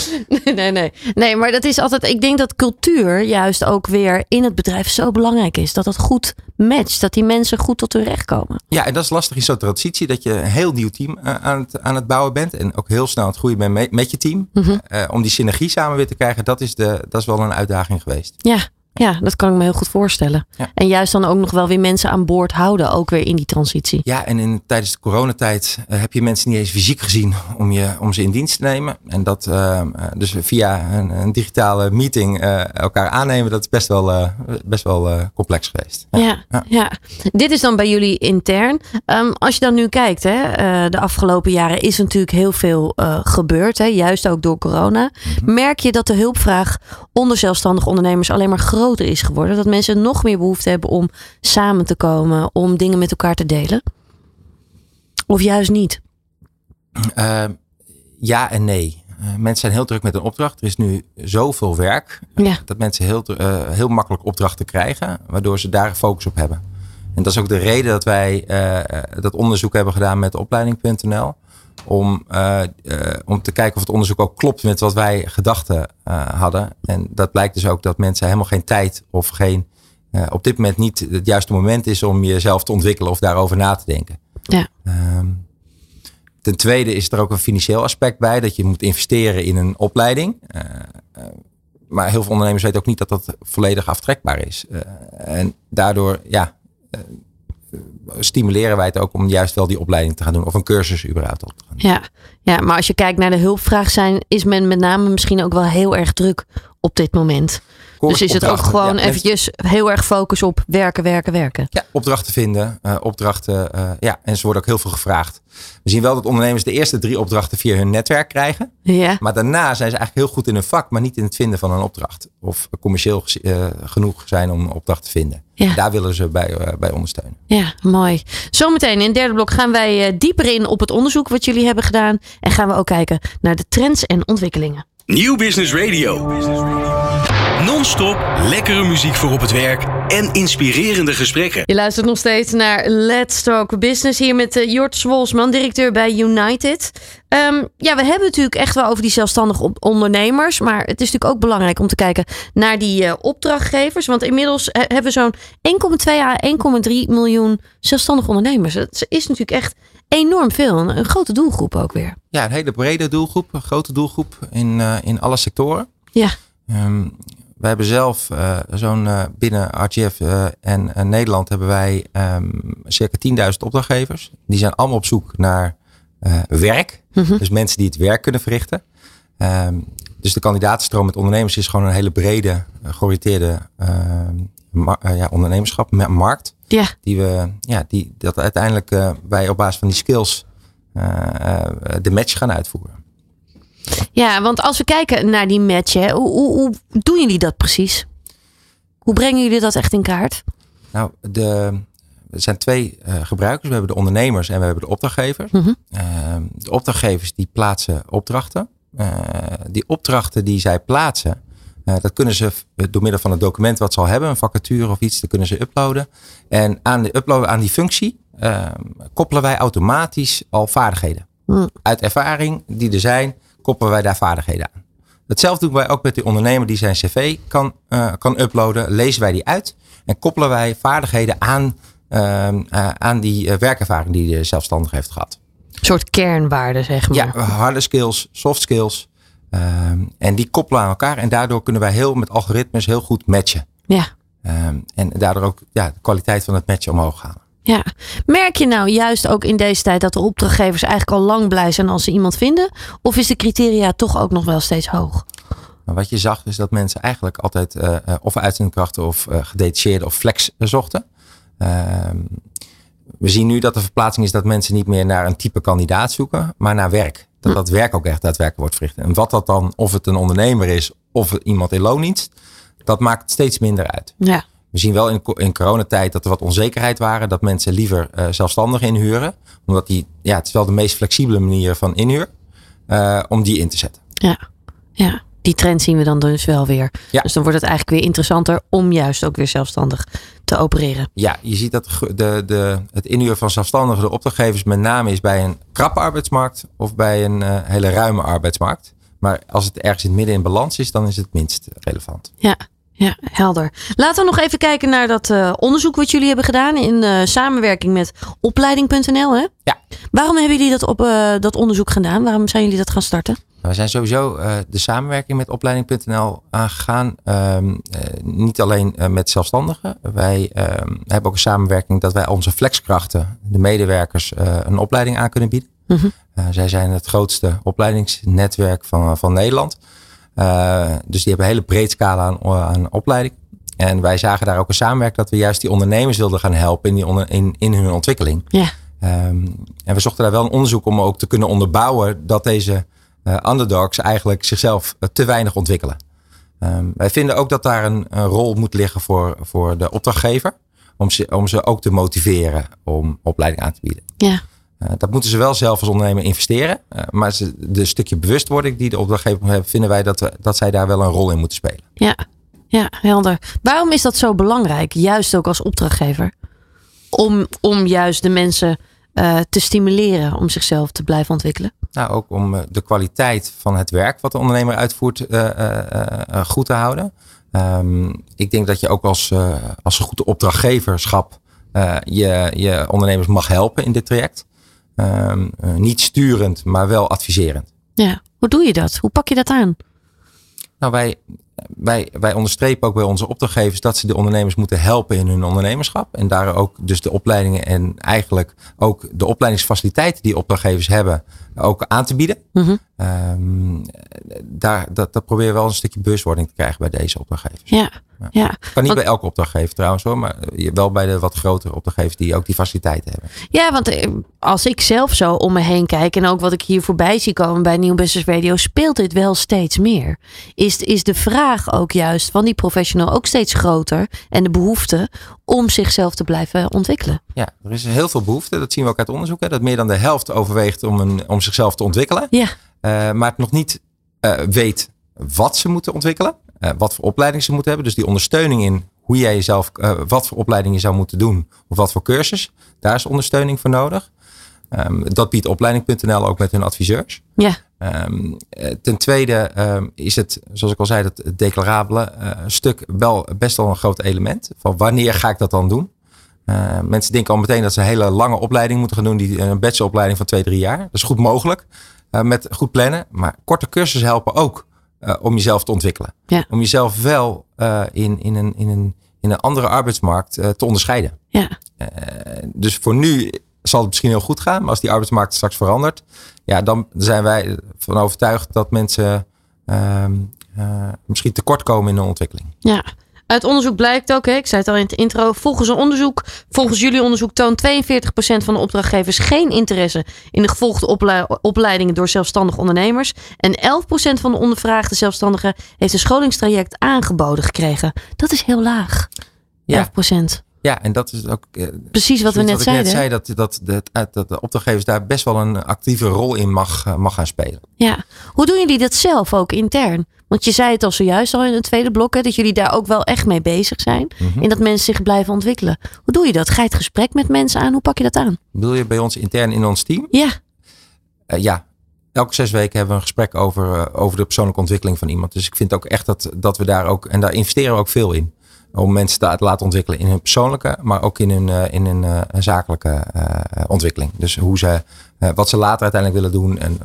nee. nee, nee, nee. Maar dat is altijd. Ik denk dat cultuur juist ook weer in het bedrijf zo belangrijk is. Dat het goed matcht. Dat die mensen goed tot hun recht komen. Ja, en dat is lastig in zo'n transitie. Dat je een heel nieuw team uh, aan, het, aan het bouwen bent. En ook heel snel aan het groeien bent met, met je team. Mm -hmm. uh, om die synergie samen weer te krijgen, dat is, de, dat is wel een uitdaging geweest. Ja, ja, dat kan ik me heel goed voorstellen. Ja. En juist dan ook nog wel weer mensen aan boord houden, ook weer in die transitie. Ja, en in, tijdens de coronatijd uh, heb je mensen niet eens fysiek gezien om, je, om ze in dienst te nemen. En dat uh, dus via een, een digitale meeting uh, elkaar aannemen, dat is best wel, best wel complex geweest. Ja. Ja, ja. ja, dit is dan bij jullie intern. Um, als je dan nu kijkt, hè, de afgelopen jaren is natuurlijk heel veel gebeurd, hè, juist ook door corona. Mm -hmm. Merk je dat de hulpvraag onder zelfstandige ondernemers alleen maar groter is geworden. Dat mensen nog meer behoefte hebben om samen te komen, om dingen met elkaar te delen? Of juist niet? Uh, ja en nee. Uh, mensen zijn heel druk met een opdracht. Er is nu zoveel werk ja. dat mensen heel, uh, heel makkelijk opdrachten krijgen, waardoor ze daar focus op hebben. En dat is ook de reden dat wij eh, dat onderzoek hebben gedaan met opleiding.nl. Om, uh, uh, om te kijken of het onderzoek ook klopt met wat wij gedachten uh, hadden. En dat blijkt dus ook dat mensen helemaal geen tijd of geen, op dit moment niet het juiste moment is om jezelf te ontwikkelen of daarover na te denken. Ja. Um, ten tweede is er ook een financieel aspect bij, dat je moet investeren in een opleiding. maar heel veel ondernemers weten ook niet dat dat volledig aftrekbaar is. en daardoor, ja stimuleren wij het ook om juist wel die opleiding te gaan doen. Of een cursus überhaupt op te gaan doen. Ja, ja maar als je kijkt naar de hulpvraag zijn, is men met name misschien ook wel heel erg druk op dit moment. Kort, dus is het ook gewoon ja, eventjes heel erg focus op werken, werken, werken. Ja, opdrachten vinden, uh, opdrachten. Uh, ja, en ze worden ook heel veel gevraagd. We zien wel dat ondernemers de eerste drie opdrachten via hun netwerk krijgen. Ja. Maar daarna zijn ze eigenlijk heel goed in hun vak, maar niet in het vinden van een opdracht. Of commercieel uh, genoeg zijn om een opdracht te vinden. Ja. Daar willen ze bij, bij ondersteunen. Ja, mooi. Zometeen in het derde blok gaan wij dieper in op het onderzoek wat jullie hebben gedaan. En gaan we ook kijken naar de trends en ontwikkelingen. Nieuw Business Radio. Non-stop lekkere muziek voor op het werk en inspirerende gesprekken. Je luistert nog steeds naar Let's Talk Business hier met uh, Jort Zwolsman, directeur bij United. Um, ja, we hebben natuurlijk echt wel over die zelfstandige ondernemers. Maar het is natuurlijk ook belangrijk om te kijken naar die uh, opdrachtgevers. Want inmiddels uh, hebben we zo'n 1,2 à 1,3 miljoen zelfstandige ondernemers. Dat is natuurlijk echt enorm veel. Een, een grote doelgroep ook weer. Ja, een hele brede doelgroep. Een grote doelgroep in, uh, in alle sectoren. Ja. Um, we hebben zelf uh, zo'n uh, binnen RGF uh, en Nederland hebben wij um, circa 10.000 opdrachtgevers. Die zijn allemaal op zoek naar werk. Mm -hmm. Dus mensen die het werk kunnen verrichten. Um, dus de kandidatenstroom met ondernemers is gewoon een hele brede, georiënteerde ja, ondernemerschap, markt. Ja. Die we, ja, die, dat uiteindelijk wij op basis van die skills de match gaan uitvoeren. Ja, want als we kijken naar die match, hè, hoe, hoe, hoe doen jullie dat precies? Hoe brengen jullie dat echt in kaart? Nou, de, er zijn twee uh, gebruikers. We hebben de ondernemers en we hebben de opdrachtgevers. Mhm. Uh, de opdrachtgevers die plaatsen opdrachten. Uh, die opdrachten die zij plaatsen, dat kunnen ze door middel van het document wat ze al hebben, een vacature of iets, dat kunnen ze uploaden. En aan de uploaden aan die functie koppelen wij automatisch al vaardigheden. Mhm. Uit ervaring die er zijn, koppelen wij daar vaardigheden aan. Hetzelfde doen wij ook met de ondernemer die zijn cv kan, uh, kan uploaden. Lezen wij die uit en koppelen wij vaardigheden aan, uh, uh, aan die werkervaring die de zelfstandig heeft gehad. Een soort kernwaarden, zeg maar. Ja, harde skills, soft skills. Ehm, en die koppelen aan elkaar en daardoor kunnen wij heel met algoritmes heel goed matchen. Ja. Ehm, en daardoor ook ja, de kwaliteit van het matchen omhoog halen. Ja, merk je nou juist ook in deze tijd dat de opdrachtgevers eigenlijk al lang blij zijn als ze iemand vinden? Of is de criteria toch ook nog wel steeds hoog? Nou, wat je zag is dat mensen eigenlijk altijd uh, of uitzendkrachten of uh, gedetacheerde of flex zochten. Ehm, we zien nu dat de verplaatsing is dat mensen niet meer naar een type kandidaat zoeken, maar naar werk. Dat dat werk ook echt daadwerkelijk wordt verricht. En wat dat dan, of het een ondernemer is of iemand in loondienst, dat maakt steeds minder uit. Ja. We zien wel in, in coronatijd dat er wat onzekerheid waren. Dat mensen liever uh, zelfstandig inhuren. Omdat die, ja, het is wel de meest flexibele manier van inhuur. Uh, om die in te zetten. Ja, ja, die trend zien we dan dus wel weer. Ja. Dus dan wordt het eigenlijk weer interessanter om juist ook weer zelfstandig te opereren. Ja, je ziet dat de, de, het inhuren van zelfstandigen, de opdrachtgevers met name is bij een krappe arbeidsmarkt of bij een uh, hele ruime arbeidsmarkt. Maar als het ergens in het midden in balans is, dan is het minst relevant. Ja, ja, helder. Laten we nog even kijken naar dat uh, onderzoek wat jullie hebben gedaan in uh, samenwerking met opleiding.nl. Hè? Ja. Waarom hebben jullie dat, op, uh, dat onderzoek gedaan? Waarom zijn jullie dat gaan starten? We zijn sowieso de samenwerking met opleiding.nl aangegaan. Um, niet alleen met zelfstandigen. Wij um, hebben ook een samenwerking dat wij onze flexkrachten, de medewerkers, een opleiding aan kunnen bieden. -hmm. zij zijn het grootste opleidingsnetwerk van, van Nederland. Uh, dus die hebben een hele breed scala aan, aan opleiding. En wij zagen daar ook een samenwerking dat we juist die ondernemers wilden gaan helpen in, die onder, in, in hun ontwikkeling. Ja. Um, en we zochten daar wel een onderzoek om ook te kunnen onderbouwen dat deze uh, underdogs eigenlijk zichzelf uh, te weinig ontwikkelen. Um, wij vinden ook dat daar een, een, rol moet liggen voor, voor de opdrachtgever. Om ze, om ze ook te motiveren om opleiding aan te bieden. Ja. Uh, dat moeten ze wel zelf als ondernemer investeren. Uh, maar ze, de stukje bewustwording die de opdrachtgever hebben, vinden wij dat, we, dat zij daar wel een rol in moeten spelen. Ja, ja, helder. Waarom is dat zo belangrijk, juist ook als opdrachtgever? Om, om juist de mensen uh, te stimuleren om zichzelf te blijven ontwikkelen? Nou, ook om de kwaliteit van het werk wat de ondernemer uitvoert goed te houden. Um, ik denk dat je ook als, als een goede opdrachtgeverschap je, je ondernemers mag helpen in dit traject. Um, uh, niet sturend, maar wel adviserend. Ja, hoe doe je dat? Hoe pak je dat aan? Nou, wij, wij, wij onderstrepen ook bij onze opdrachtgevers dat ze de ondernemers moeten helpen in hun ondernemerschap. En daar ook dus de opleidingen en eigenlijk ook de opleidingsfaciliteiten die opdrachtgevers hebben, ook aan te bieden. Mm -hmm. um, daar, dat, dat proberen we wel een stukje bewustwording te krijgen bij deze opdrachtgevers. Ja, ja. ja. Kan niet want, bij elke opdrachtgever trouwens hoor, maar wel bij de wat grotere opdrachtgevers die ook die faciliteiten hebben. Ja, want als ik zelf zo om me heen kijk en ook wat ik hier voorbij zie komen bij Nieuw Business Radio, speelt dit wel steeds meer. Is, is de vraag ook juist van die professional ook steeds groter en de behoefte om zichzelf te blijven ontwikkelen? Ja, er is heel veel behoefte. Dat zien we ook uit onderzoek. Hè, dat meer dan de helft overweegt om, een, om zichzelf te ontwikkelen. Ja. Uh, maar het nog niet uh, weet wat ze moeten ontwikkelen. Uh, wat voor opleiding ze moeten hebben. Dus die ondersteuning in hoe jij jezelf, wat voor opleiding je zou moeten doen. Of wat voor cursus. Daar is ondersteuning voor nodig. Um, dat biedt opleiding.nl ook met hun adviseurs. Ja. Um, ten tweede um, is het, zoals ik al zei, dat declarabele stuk wel best wel een groot element. Van wanneer ga ik dat dan doen? Uh, mensen denken al meteen dat ze een hele lange opleiding moeten gaan doen. Die, een bacheloropleiding van twee, drie jaar. Dat is goed mogelijk. Uh, met goed plannen. Maar korte cursussen helpen ook eh, om jezelf te ontwikkelen. Ja. Om jezelf wel eh, in, in, een, in, een, in een andere arbeidsmarkt eh, te onderscheiden. Ja. Eh, dus voor nu zal het misschien heel goed gaan. Maar als die arbeidsmarkt straks verandert. Ja, dan zijn wij van overtuigd dat mensen ehm, eh, misschien tekortkomen in hun ontwikkeling. Ja. Uit onderzoek blijkt ook, hè, ik zei het al in het intro, volgens een onderzoek, volgens jullie onderzoek toont 42% van de opdrachtgevers geen interesse in de gevolgde oplei- opleidingen door zelfstandig ondernemers. En 11% van de ondervraagde zelfstandigen heeft een scholingstraject aangeboden gekregen. Dat is heel laag. 11%. Ja, en dat is ook eh, Precies wat we net ik zeiden. zei, dat, dat, dat, dat de opdrachtgevers daar best wel een actieve rol in mag, eh, mag gaan spelen. Ja. Hoe doen jullie dat zelf ook intern? Want je zei het al zojuist al in het tweede blok, hè, dat jullie daar ook wel echt mee bezig zijn. Mhm. En dat mensen zich blijven ontwikkelen. Hoe doe je dat? Ga je het gesprek met mensen aan? Hoe pak je dat aan? Bedoel je bij ons intern in ons team? Ja, Eh, ja, elke zes weken hebben we een gesprek over, eh, over de persoonlijke ontwikkeling van iemand. Dus ik vind ook echt dat, dat we daar ook, en daar investeren we ook veel in. Om mensen te laten ontwikkelen in hun persoonlijke, maar ook in hun, eh, in hun zakelijke ontwikkeling. Dus hoe ze, wat ze later uiteindelijk willen doen. En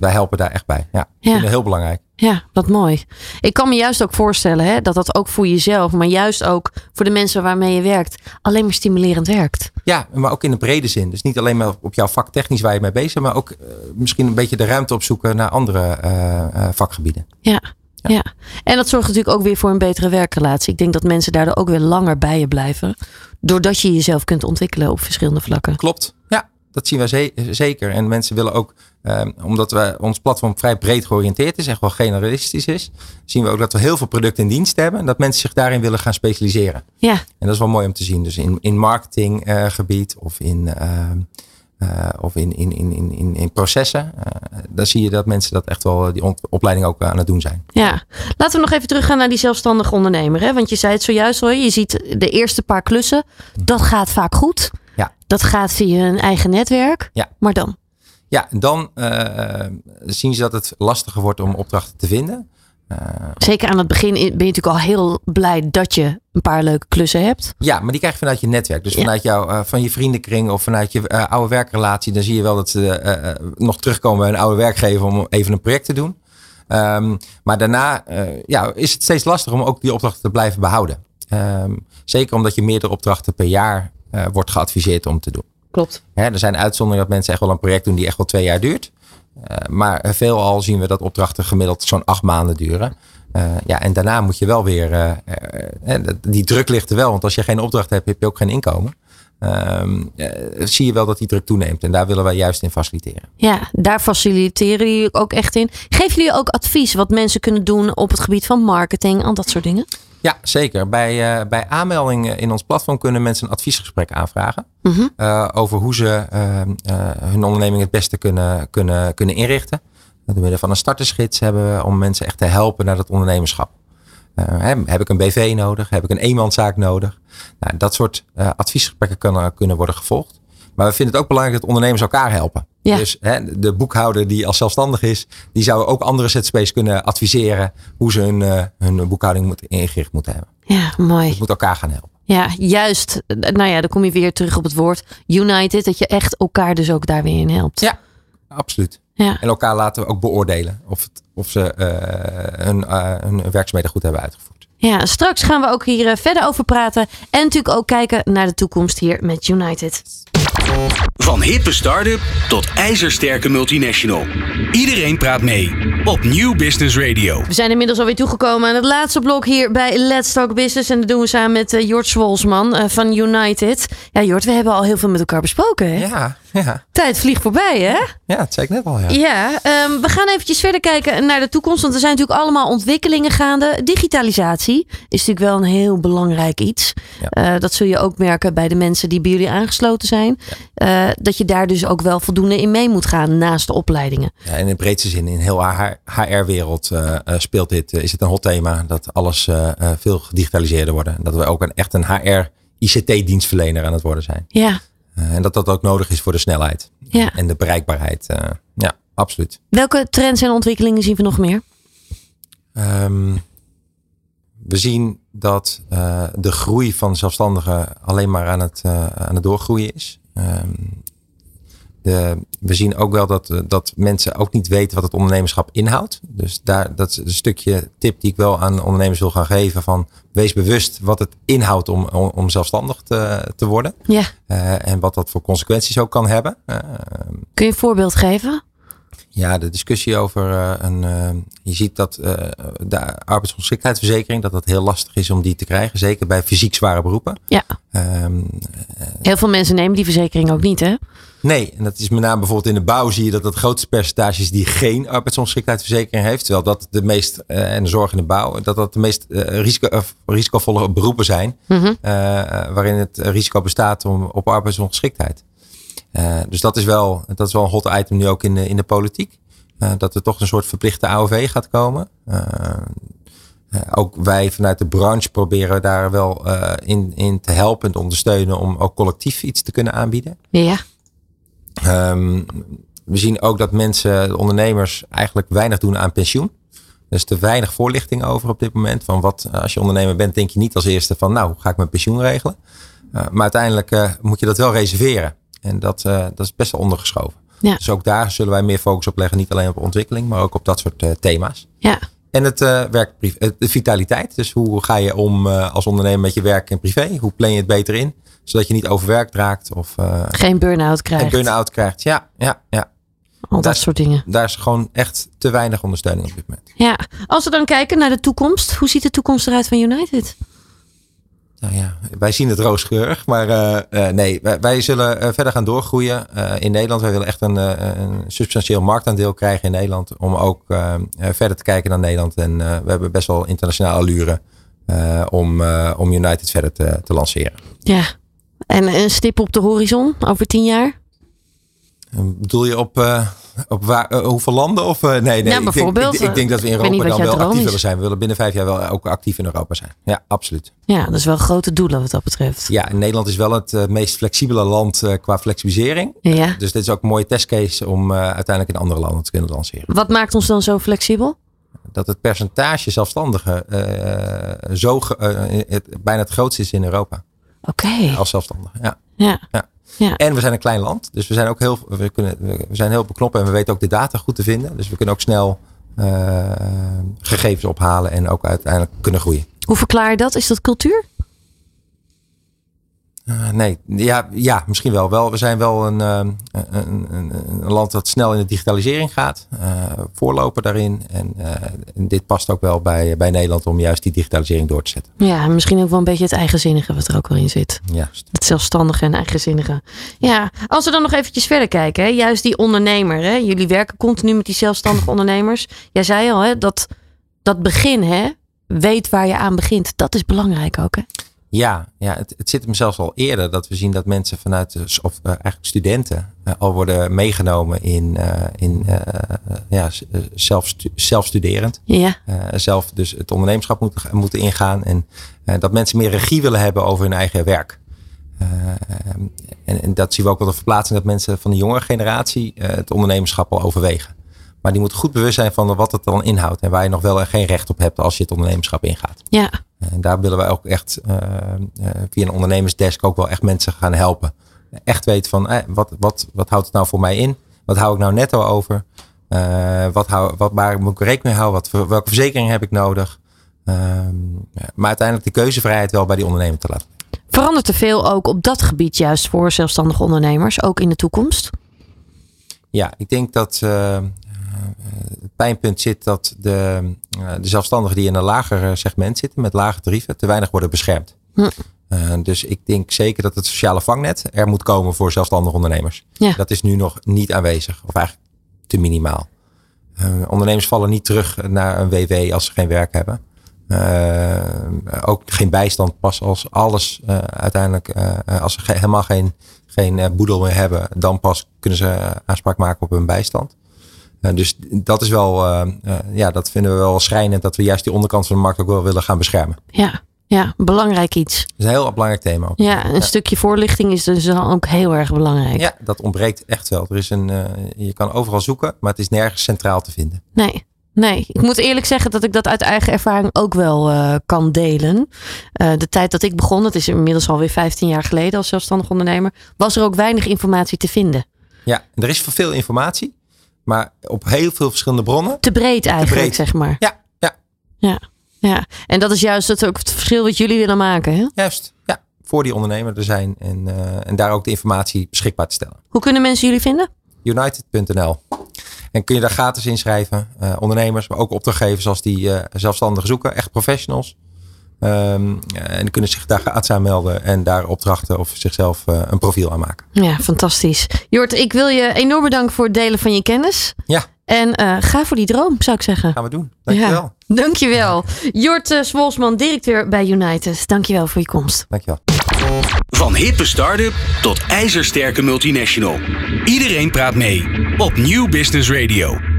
wij helpen daar echt bij. Ja, ik Ja. vind heel belangrijk. Ja, wat mooi. Ik kan me juist ook voorstellen hè, dat dat ook voor jezelf, maar juist ook voor de mensen waarmee je werkt, alleen maar stimulerend werkt. Ja, maar ook in de brede zin. Dus niet alleen maar op jouw vak technisch waar je mee bezig bent, maar ook eh, misschien een beetje de ruimte opzoeken naar andere eh, eh, vakgebieden. Ja. Ja. en dat zorgt natuurlijk ook weer voor een betere werkrelatie. Ik denk dat mensen daardoor ook weer langer bij je blijven. Doordat je jezelf kunt ontwikkelen op verschillende vlakken. Klopt. Ja, dat zien wij ze- zeker. En mensen willen ook, eh, omdat we, ons platform vrij breed georiënteerd is, echt wel generalistisch is, zien we ook dat we heel veel producten in dienst hebben. En dat mensen zich daarin willen gaan specialiseren. Ja, En dat is wel mooi om te zien. Dus in, in marketinggebied of in. ehm, eh, of in, in, in, in, in, processen. eh, dan zie je dat mensen dat echt wel die opleiding ook aan het doen zijn. ja. Laten we nog even teruggaan naar die zelfstandige ondernemer. Hè? Want je zei het zojuist al, je ziet de eerste paar klussen. Dat gaat vaak goed. Ja. Dat gaat via een eigen netwerk. Ja. Maar dan? Ja, dan eh, zien ze dat het lastiger wordt om opdrachten te vinden. Eh, Zeker aan het begin ben je natuurlijk al heel blij dat je een paar leuke klussen hebt. Ja, maar die krijg je vanuit je netwerk. Dus Ja. vanuit jou, eh, van je vriendenkring of vanuit je oude werkrelatie. Dan zie je wel dat ze nog terugkomen bij een oude werkgever om even een project te doen. Ehm, maar daarna ja, is het steeds lastiger om ook die opdrachten te blijven behouden. Ehm, zeker omdat je meerdere opdrachten per jaar eh, wordt geadviseerd om te doen. Klopt. Hè, er zijn uitzonderingen dat mensen echt wel een project doen die echt wel twee jaar duurt. Eh, maar veelal zien we dat opdrachten gemiddeld zo'n acht maanden duren. Eh, ja, en daarna moet je wel weer. die druk ligt er wel, want als je geen opdracht hebt, heb je ook geen inkomen. Ehm, eh, zie je wel dat die druk toeneemt. En daar willen wij juist in faciliteren. Ja, daar faciliteren jullie ook echt in. Geven jullie ook advies wat mensen kunnen doen op het gebied van marketing, al dat soort dingen? Ja, zeker. Bij, eh, bij aanmelding in ons platform kunnen mensen een adviesgesprek aanvragen. Mhm. eh, over hoe ze eh, eh, hun onderneming het beste kunnen, kunnen, kunnen inrichten. Door middel van een startersgids hebben we om mensen echt te helpen naar dat ondernemerschap. Heb ik een BV nodig? Heb ik een eenmanszaak nodig? Nou, dat soort adviesgesprekken kunnen, kunnen worden gevolgd. Maar we vinden het ook belangrijk dat ondernemers elkaar helpen. Ja. Dus hè, de boekhouder die als zelfstandig is, die zou ook andere ZZP's kunnen adviseren hoe ze hun, eh, hun boekhouding moet, ingericht moeten hebben. Ja, mooi. Het moet elkaar gaan helpen. Ja, juist. Nou ja, dan kom je weer terug op het woord United. Dat je echt elkaar dus ook daar weer in helpt. Ja. Absoluut. Ja. En elkaar laten we ook beoordelen of, het, of ze eh, hun, eh, hun werkzaamheden goed hebben uitgevoerd. Ja, straks gaan we ook hier verder over praten. En natuurlijk ook kijken naar de toekomst hier met United. Van hippe start-up tot ijzersterke multinational. Iedereen praat mee op Nieuw Business Radio. We zijn inmiddels alweer toegekomen aan het laatste blok hier bij Let's Talk Business. En dat doen we samen met uh, Jort Zwolsman uh, van United. Ja, Jort, we hebben al heel veel met elkaar besproken. Hè? Ja, ja. Tijd vliegt voorbij, hè? Ja, dat zei ik net al. Ja. Ja, um, we gaan eventjes verder kijken naar de toekomst. Want er zijn natuurlijk allemaal ontwikkelingen gaande. Digitalisatie is natuurlijk wel een heel belangrijk iets. Ja. Uh, dat zul je ook merken bij de mensen die bij jullie aangesloten zijn. Ja. Uh, dat je daar dus ook wel voldoende in mee moet gaan naast de opleidingen. Ja, en in de breedste zin, in heel HR-wereld uh, speelt dit, is het een hot thema. Dat alles veel gedigitaliseerder wordt. Dat we ook een, echt een HR-ICT-dienstverlener aan het worden zijn. Ja. en dat dat ook nodig is voor de snelheid. Ja. En de bereikbaarheid. ja, absoluut. Welke trends en ontwikkelingen zien we nog meer? Um, we zien dat uh, de groei van zelfstandigen alleen maar aan het, uh, aan het doorgroeien is. Um, de, we zien ook wel dat, eh, dat mensen ook niet weten wat het ondernemerschap inhoudt. Dus daar, dat is een stukje tip die ik wel aan ondernemers wil gaan geven. Van wees bewust wat het inhoudt om, om, om zelfstandig te, te worden. Ja. Uh, en wat dat voor consequenties ook kan hebben. Uh, Kun je een voorbeeld geven? Ja, de discussie over uh, een. je ziet dat de arbeidsongeschiktheidsverzekering, dat het heel lastig is om die te krijgen. Zeker bij fysiek zware beroepen. Ja. Um, heel veel mensen nemen die verzekering ook niet, hè? Nee, en dat is met name bijvoorbeeld in de bouw zie je dat het grootste percentage is die geen arbeidsongeschiktheidsverzekering heeft. Terwijl dat de meest, en de zorg in de bouw, dat dat de meest risico, risicovolle beroepen zijn. Mm -hmm. waarin het risico bestaat om, op arbeidsongeschiktheid. Dus dat is, wel, dat is wel een hot item nu ook in de, in de politiek. dat er toch een soort verplichte AOV gaat komen. ook wij vanuit de branche proberen daar wel in, in te helpen en te ondersteunen om ook collectief iets te kunnen aanbieden. Ja. Um, we zien ook dat mensen, de ondernemers, eigenlijk weinig doen aan pensioen. Er is te weinig voorlichting over op dit moment. Van wat, als je ondernemer bent, denk je niet als eerste van nou, ga ik mijn pensioen regelen. Uh, maar uiteindelijk uh, moet je dat wel reserveren. En dat, uh, dat is best wel ondergeschoven. Ja. Dus ook daar zullen wij meer focus op leggen. Niet alleen op ontwikkeling, maar ook op dat soort thema's. Ja. En het werk, de vitaliteit. Dus hoe ga je om als ondernemer met je werk en privé? Hoe plan je het beter in? Zodat je niet overwerkt raakt. Of, uh, geen burn-out krijgt. Geen burn-out krijgt, ja. ja, ja. Al dat soort dingen. Daar is gewoon echt te weinig ondersteuning op dit moment. Ja, als we dan kijken naar de toekomst. Hoe ziet de toekomst eruit van United? Nou ja, wij zien het roosgeurig. Maar uh, uh, nee, wij, wij zullen verder gaan doorgroeien in Nederland. Wij willen echt een, een, substantieel marktaandeel krijgen in Nederland. Om ook verder te kijken naar Nederland. En we hebben best wel internationale allure om, om United verder te, te lanceren. Ja, en een stip op de horizon over tien jaar? Bedoel je op, uh, op waar, uh, hoeveel landen? Of, uh, nee, nee. Bijvoorbeeld. Ik denk, ik, ik denk dat we in Europa dan wel actief willen zijn. We willen binnen vijf jaar wel ook actief in Europa zijn. Ja, absoluut. Ja, dat is wel grote doelen wat dat betreft. Ja, Nederland is wel het meest flexibele land qua flexibilisering. Ja. dus dit is ook een mooie testcase om uiteindelijk in andere landen te kunnen lanceren. Wat maakt ons dan zo flexibel? Dat het percentage zelfstandigen zo het, bijna het grootste is in Europa. Oké. Okay. Als zelfstandige, ja. Ja. ja. Ja. En we zijn een klein land, dus we zijn ook heel, we kunnen, we zijn heel beknoppen en we weten ook de data goed te vinden. Dus we kunnen ook snel uh, gegevens ophalen en ook uiteindelijk kunnen groeien. Hoe verklaar je dat? Is dat cultuur? Uh, nee, ja, ja, misschien wel. wel. We zijn wel een, een, een, een, land dat snel in de digitalisering gaat. Uh, voorlopen daarin. En, en, dit past ook wel bij, bij Nederland om juist die digitalisering door te zetten. Ja, misschien ook wel een beetje het eigenzinnige wat er ook wel in zit. Juist. Het zelfstandige en eigenzinnige. Ja, als we dan nog eventjes verder kijken. Hè, juist die ondernemer. Hè, jullie werken continu met die zelfstandige ondernemers. Jij zei al, hè, dat, dat begin, hè, weet waar je aan begint. Dat is belangrijk ook, hè? Ja, ja het, het zit hem zelfs al eerder dat we zien dat mensen vanuit de, of uh, eigenlijk studenten uh, al worden meegenomen in, uh, in ja, zelf, zelfstuderend. Ja. zelf dus het ondernemerschap moeten, moeten ingaan en dat mensen meer regie willen hebben over hun eigen werk. En, en, dat zien we ook wel de verplaatsing dat mensen van de jongere generatie het ondernemerschap al overwegen. Maar die moeten goed bewust zijn van wat het dan inhoudt en waar je nog wel en geen recht op hebt als je het ondernemerschap ingaat. Ja. En daar willen wij ook echt uh, uh, via een ondernemersdesk ook wel echt mensen gaan helpen. Echt weten van eh, wat, wat, wat houdt het nou voor mij in? Wat hou ik nou netto over? Wat hou, wat, waar moet ik rekening mee houden? Wat, welke verzekering heb ik nodig? maar uiteindelijk de keuzevrijheid wel bij die ondernemer te laten. Verandert er veel ook op dat gebied juist voor zelfstandige ondernemers, ook in de toekomst? Ja, ik denk dat pijnpunt zit dat de, de zelfstandigen die in een lager segment zitten met lage tarieven te weinig worden beschermd. Hm. Uh, dus ik denk zeker dat het sociale vangnet er moet komen voor zelfstandige ondernemers. Ja. Dat is nu nog niet aanwezig, of eigenlijk te minimaal. Uh, ondernemers vallen niet terug naar een WW als ze geen werk hebben. Uh, ook geen bijstand pas als alles uiteindelijk, als ze ge helemaal geen, geen boedel meer hebben, dan pas kunnen ze aanspraak maken op hun bijstand. Uh, dus dat is wel, uh, uh, ja, dat vinden we wel schrijnend dat we juist die onderkant van de markt ook wel willen gaan beschermen. Ja, ja belangrijk iets. Dat is een heel belangrijk thema. Ook. Ja, een ja. stukje voorlichting is dus dan ook heel erg belangrijk. Ja, dat ontbreekt echt wel. Er is een, je kan overal zoeken, maar het is nergens centraal te vinden. Nee. Nee, ik moet eerlijk zeggen dat ik dat uit eigen ervaring ook wel uh, kan delen. Uh, de tijd dat ik begon, dat is inmiddels alweer 15 jaar geleden als zelfstandig ondernemer, was er ook weinig informatie te vinden. Ja, er is veel informatie, maar op heel veel verschillende bronnen. Te breed eigenlijk, breed. zeg maar. Ja, ja, Ja. ja. En dat is juist het, ook het verschil wat jullie willen maken. Hè? juist. Ja, voor die ondernemer er zijn en, eh, en daar ook de informatie beschikbaar te stellen. Hoe kunnen mensen jullie vinden? United.nl. En kun je daar gratis inschrijven. Eh, ondernemers, maar ook opdrachtgevers als die eh zelfstandig zoeken. Echt professionals. Ehm, en die kunnen zich daar gratis aanmelden en daar opdrachten of zichzelf eh, een profiel aan maken. Ja, fantastisch. Jort, ik wil je enorm bedanken voor het delen van je kennis. Ja, En eh, ga voor die droom, zou ik zeggen. gaan we doen. Dankjewel. Ja, dankjewel. Jort uh, Swolsman, directeur bij United. Dankjewel voor je komst. Dankjewel. Van hippe start-up tot ijzersterke multinational. Iedereen praat mee op Nieuw Business Radio.